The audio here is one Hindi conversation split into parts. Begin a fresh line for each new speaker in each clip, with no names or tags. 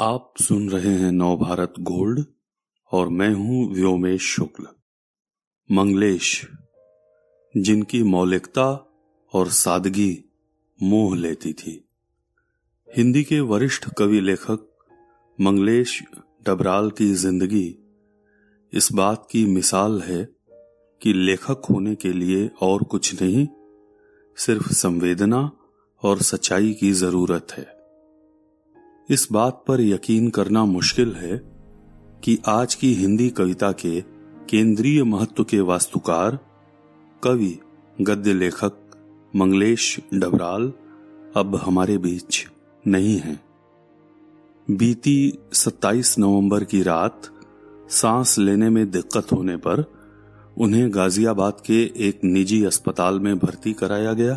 आप सुन रहे हैं नवभारत गोल्ड और मैं हूँ व्योमेश शुक्ल। मंगलेश, जिनकी मौलिकता और सादगी मोह लेती थी। हिंदी के वरिष्ठ कवि लेखक मंगलेश डबराल की ज़िंदगी इस बात की मिसाल है कि लेखक होने के लिए और कुछ नहीं, सिर्फ़ संवेदना और सच्चाई की ज़रूरत है। इस बात पर यकीन करना मुश्किल है कि आज की हिंदी कविता के केंद्रीय महत्व के वास्तुकार, कवि, गद्य लेखक, मंगलेश डबराल अब हमारे बीच नहीं हैं। बीती 27 नवंबर की रात सांस लेने में दिक्कत होने पर उन्हें गाजियाबाद के एक निजी अस्पताल में भर्ती कराया गया,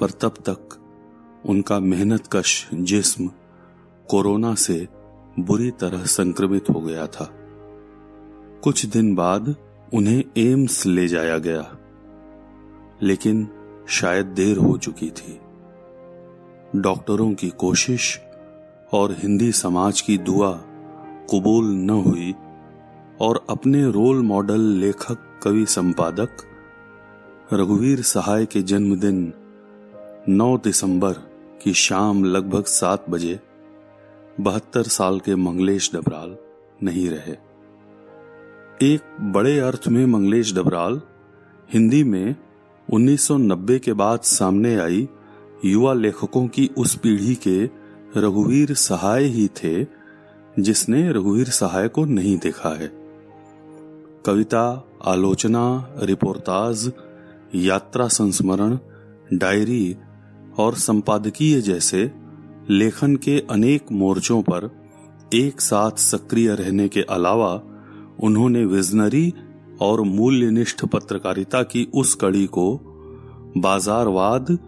पर तब तक उनका मेहनत कश जिस्म कोरोना से बुरी तरह संक्रमित हो गया था। कुछ दिन बाद उन्हें एम्स ले जाया गया, लेकिन शायद देर हो चुकी थी। डॉक्टरों की कोशिश और हिंदी समाज की दुआ कबूल न हुई और अपने रोल मॉडल लेखक, कवि संपादक रघुवीर सहाय के जन्मदिन 9 दिसंबर की शाम लगभग सात बजे बहत्तर साल के मंगलेश डबराल नहीं रहे। एक बड़े अर्थ में मंगलेश डबराल, हिंदी में 1990 के बाद सामने आई युवा लेखकों की उस पीढ़ी के रघुवीर सहाय ही थे, जिसने रघुवीर सहाय को नहीं देखा है। कविता, आलोचना रिपोर्टाज यात्रा संस्मरण, डायरी और संपादकीय जैसे लेखन के अनेक मोर्चों पर एक साथ सक्रिय रहने के अलावा उन्होंने विजनरी और मूल्यनिष्ठ पत्रकारिता की उस कड़ी को बाजारवाद,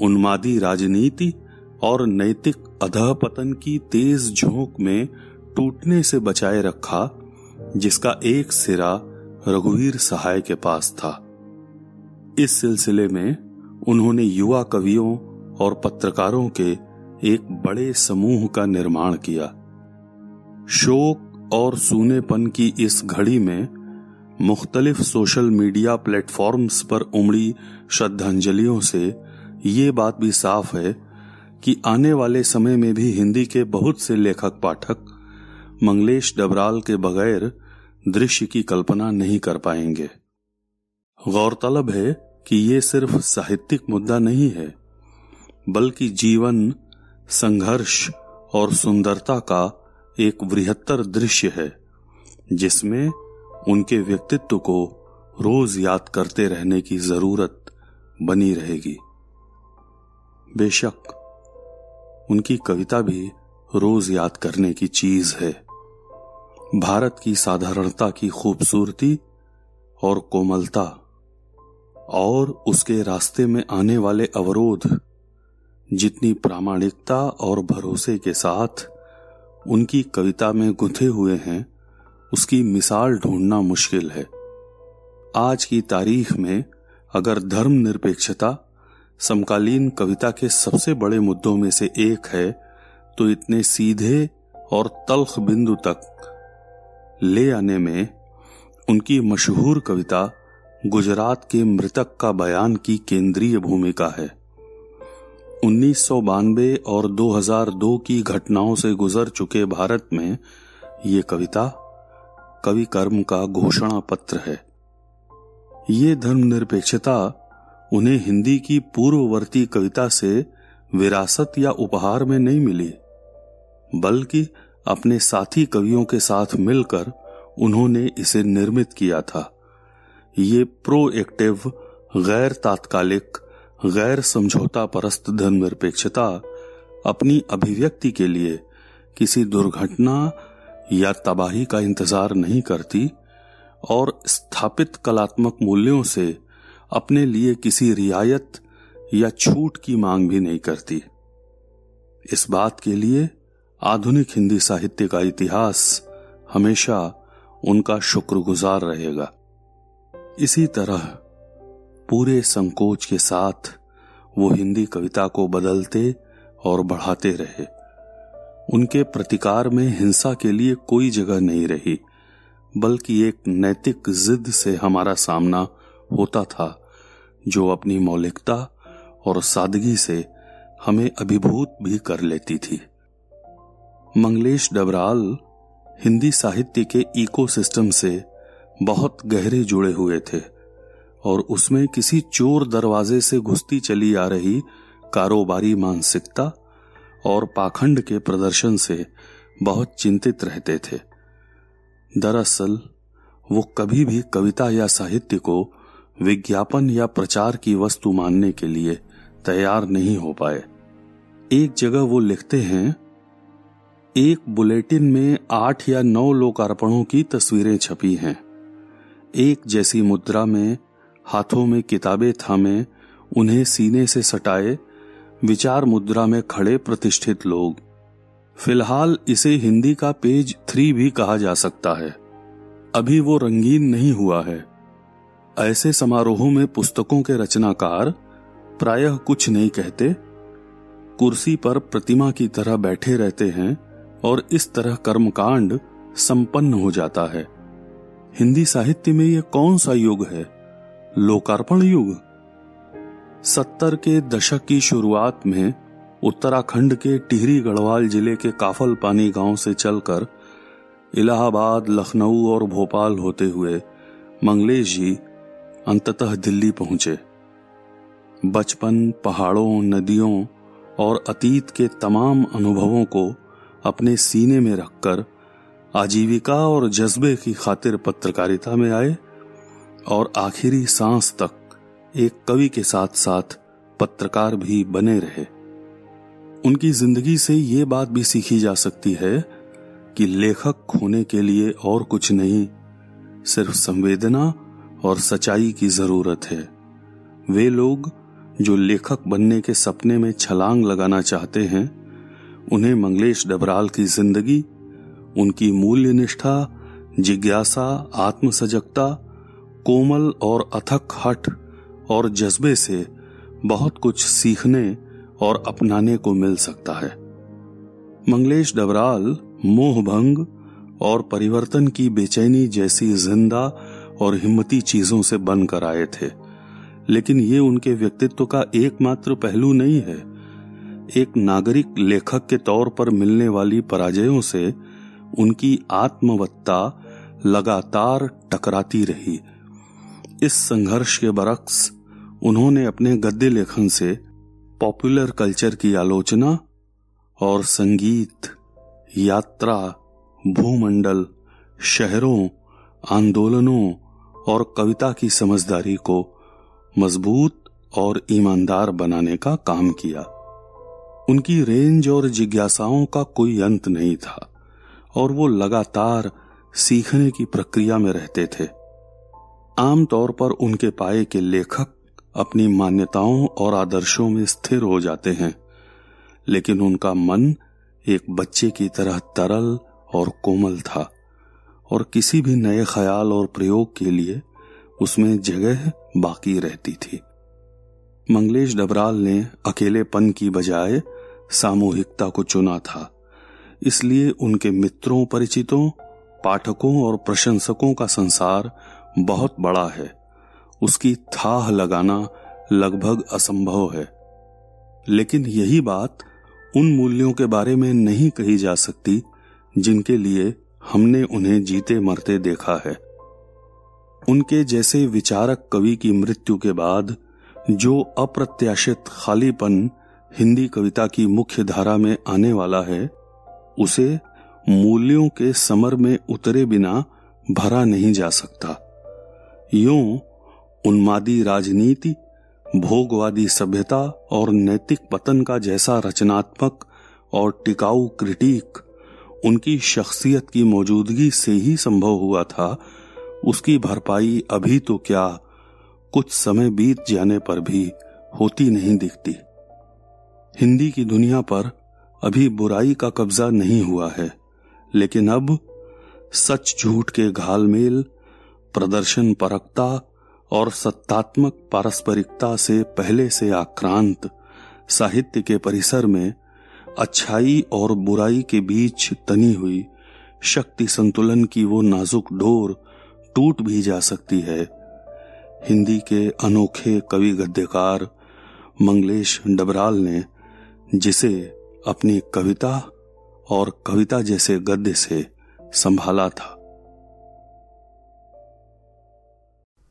उन्मादी राजनीति और नैतिक अधपतन की तेज झोंक में टूटने से बचाए रखा, जिसका एक सिरा रघुवीर सहाय के पास था। इस सिलसिले में उन्होंने युवा कवियों और पत्रकारों के एक बड़े समूह का निर्माण किया। शोक और सूनेपन की इस घड़ी में मुख्तलिफ़ सोशल मीडिया प्लेटफॉर्म्स पर उमड़ी श्रद्धांजलियों से ये बात भी साफ़ है कि आने वाले समय में भी हिंदी के बहुत से लेखक पाठक मंगलेश डबराल के बगैर दृश्य की कल्पना नहीं कर पाएँगे। गौरतलब है कि ये सिर्फ़ साहित्यिक मुद्दा नहीं है, बल्कि जीवन संघर्ष और सुंदरता का एक बृहत्तर दृश्य है, जिसमें उनके व्यक्तित्व को रोज याद करते रहने की ज़रूरत बनी रहेगी। बेशक, उनकी कविता भी रोज याद करने की चीज़ है। भारत की साधारणता की खूबसूरती और कोमलता और उसके रास्ते में आने वाले अवरोध जितनी प्रामाणिकता और भरोसे के साथ उनकी कविता में गुंथे हुए हैं, उसकी मिसाल ढूंढना मुश्किल है। आज की तारीख में अगर धर्म निरपेक्षता समकालीन कविता के सबसे बड़े मुद्दों में से एक है तो इतने सीधे और तल्ख बिंदु तक ले आने में उनकी मशहूर कविता गुजरात के मृतक का बयान की केंद्रीय भूमिका है। उन्नीस सौ बानवे और 2002 की घटनाओं से गुजर चुके भारत में ये कविता, कवि कर्म का घोषणा पत्र है। ये धर्मनिरपेक्षता उन्हें हिंदी की पूर्ववर्ती कविता से विरासत या उपहार में नहीं मिली, बल्कि अपने साथी कवियों के साथ मिलकर उन्होंने इसे निर्मित किया था। ये प्रोएक्टिव गैर तात्कालिक गैर समझौता परस्त धर्मनिरपेक्षता अपनी अभिव्यक्ति के लिए किसी दुर्घटना या तबाही का इंतज़ार नहीं करती और स्थापित कलात्मक मूल्यों से अपने लिए किसी रियायत या छूट की मांग भी नहीं करती। इस बात के लिए आधुनिक हिंदी साहित्य का इतिहास हमेशा उनका शुक्रगुजार रहेगा। इसी तरह पूरे संकोच के साथ वो हिंदी कविता को बदलते और बढ़ाते रहे। उनके प्रतिकार में हिंसा के लिए कोई जगह नहीं रही, बल्कि एक नैतिक जिद से हमारा सामना होता था, जो अपनी मौलिकता और सादगी से हमें अभिभूत भी कर लेती थी। मंगलेश डबराल हिंदी साहित्य के इकोसिस्टम से बहुत गहरे जुड़े हुए थे। और उसमें किसी चोर दरवाजे से घुसती चली आ रही कारोबारी मानसिकता और पाखंड के प्रदर्शन से बहुत चिंतित रहते थे। दरअसल, वो कभी भी कविता या साहित्य को विज्ञापन या प्रचार की वस्तु मानने के लिए तैयार नहीं हो पाए। एक जगह वो लिखते हैं, एक बुलेटिन में आठ या नौ लोकार्पणों की तस्वीरें छपी हैं। एक जैसी मुद्रा में हाथों में किताबें थामे, उन्हें सीने से सटाए, विचार मुद्रा में खड़े प्रतिष्ठित लोग। फ़िलहाल इसे हिंदी का पेज थ्री भी कहा जा सकता है। अभी वो रंगीन नहीं हुआ है। ऐसे समारोहों में पुस्तकों के रचनाकार प्रायः कुछ नहीं कहते। कुर्सी पर प्रतिमा की तरह बैठे रहते हैं और इस तरह कर्मकांड संपन्न हो जाता है। हिंदी साहित्य में यह कौन सा युग है? लोकार्पण युग। सत्तर के दशक की शुरुआत में उत्तराखंड के टिहरी गढ़वाल ज़िले के काफल पानी गाँव से चलकर इलाहाबाद, लखनऊ और भोपाल होते हुए मंगलेश जी अंततः दिल्ली पहुँचे। बचपन, पहाड़ों, नदियों और अतीत के तमाम अनुभवों को अपने सीने में रखकर आजीविका और जज्बे की खातिर पत्रकारिता में आए। और आखिरी सांस तक एक कवि के साथ साथ पत्रकार भी बने रहे। उनकी ज़िंदगी से ये बात भी सीखी जा सकती है कि लेखक होने के लिए और कुछ नहीं, सिर्फ़ संवेदना और सच्चाई की ज़रूरत है। वे लोग जो लेखक बनने के सपने में छलांग लगाना चाहते हैं, उन्हें मंगलेश डबराल की ज़िंदगी, उनकी मूल्य निष्ठा जिज्ञासा, आत्मसजगता कोमल और अथक हट और जज्बे से बहुत कुछ सीखने और अपनाने को मिल सकता है। मंगलेश डबराल मोह भंग और परिवर्तन की बेचैनी जैसी ज़िंदा और हिम्मती चीज़ों से बनकर आए थे। लेकिन ये उनके व्यक्तित्व का एकमात्र पहलू नहीं है। एक नागरिक लेखक के तौर पर मिलने वाली पराजयों से उनकी आत्मवत्ता लगातार टकराती रही। इस संघर्ष के बरक्स उन्होंने अपने गद्य लेखन से पॉपुलर कल्चर की आलोचना और संगीत, यात्रा, भूमंडल, शहरों, आंदोलनों और कविता की समझदारी को मज़बूत और ईमानदार बनाने का काम किया। उनकी रेंज और जिज्ञासाओं का कोई अंत नहीं था और वो लगातार सीखने की प्रक्रिया में रहते थे। आमतौर पर उनके पाए के लेखक अपनी मान्यताओं और आदर्शों में स्थिर हो जाते हैं, लेकिन उनका मन एक बच्चे की तरह तरल और कोमल था, और किसी भी नए ख्याल और प्रयोग के लिए उसमें जगह बाकी रहती थी। मंगलेश डबराल ने अकेलेपन की बजाय सामूहिकता को चुना था, इसलिए उनके मित्रों, परिचितों, पाठकों और प्रशंसकों का संसार बहुत बड़ा है। उसकी थाह लगाना लगभग असंभव है। लेकिन यही बात उन मूल्यों के बारे में नहीं कही जा सकती जिनके लिए हमने उन्हें जीते मरते देखा है। उनके जैसे विचारक कवि की मृत्यु के बाद जो अप्रत्याशित खालीपन हिंदी कविता की मुख्य धारा में आने वाला है, उसे मूल्यों के समर में उतरे बिना भरा नहीं जा सकता। यूँ उन्मादी राजनीति, भोगवादी सभ्यता और नैतिक पतन का जैसा रचनात्मक और टिकाऊ क्रिटिक उनकी शख्सियत की मौजूदगी से ही संभव हुआ था, उसकी भरपाई अभी तो क्या कुछ समय बीत जाने पर भी होती नहीं दिखती। हिंदी की दुनिया पर अभी बुराई का कब्जा नहीं हुआ है, लेकिन अब सच झूठ के घालमेल प्रदर्शन परकता और सत्तात्मक पारस्परिकता से पहले से आक्रांत, साहित्य के परिसर में अच्छाई और बुराई के बीच तनी हुई शक्ति संतुलन की वो नाजुक डोर टूट भी जा सकती है। हिंदी के अनोखे कवि गद्यकार मंगलेश डबराल ने जिसे अपनी कविता और कविता जैसे गद्य से संभाला था।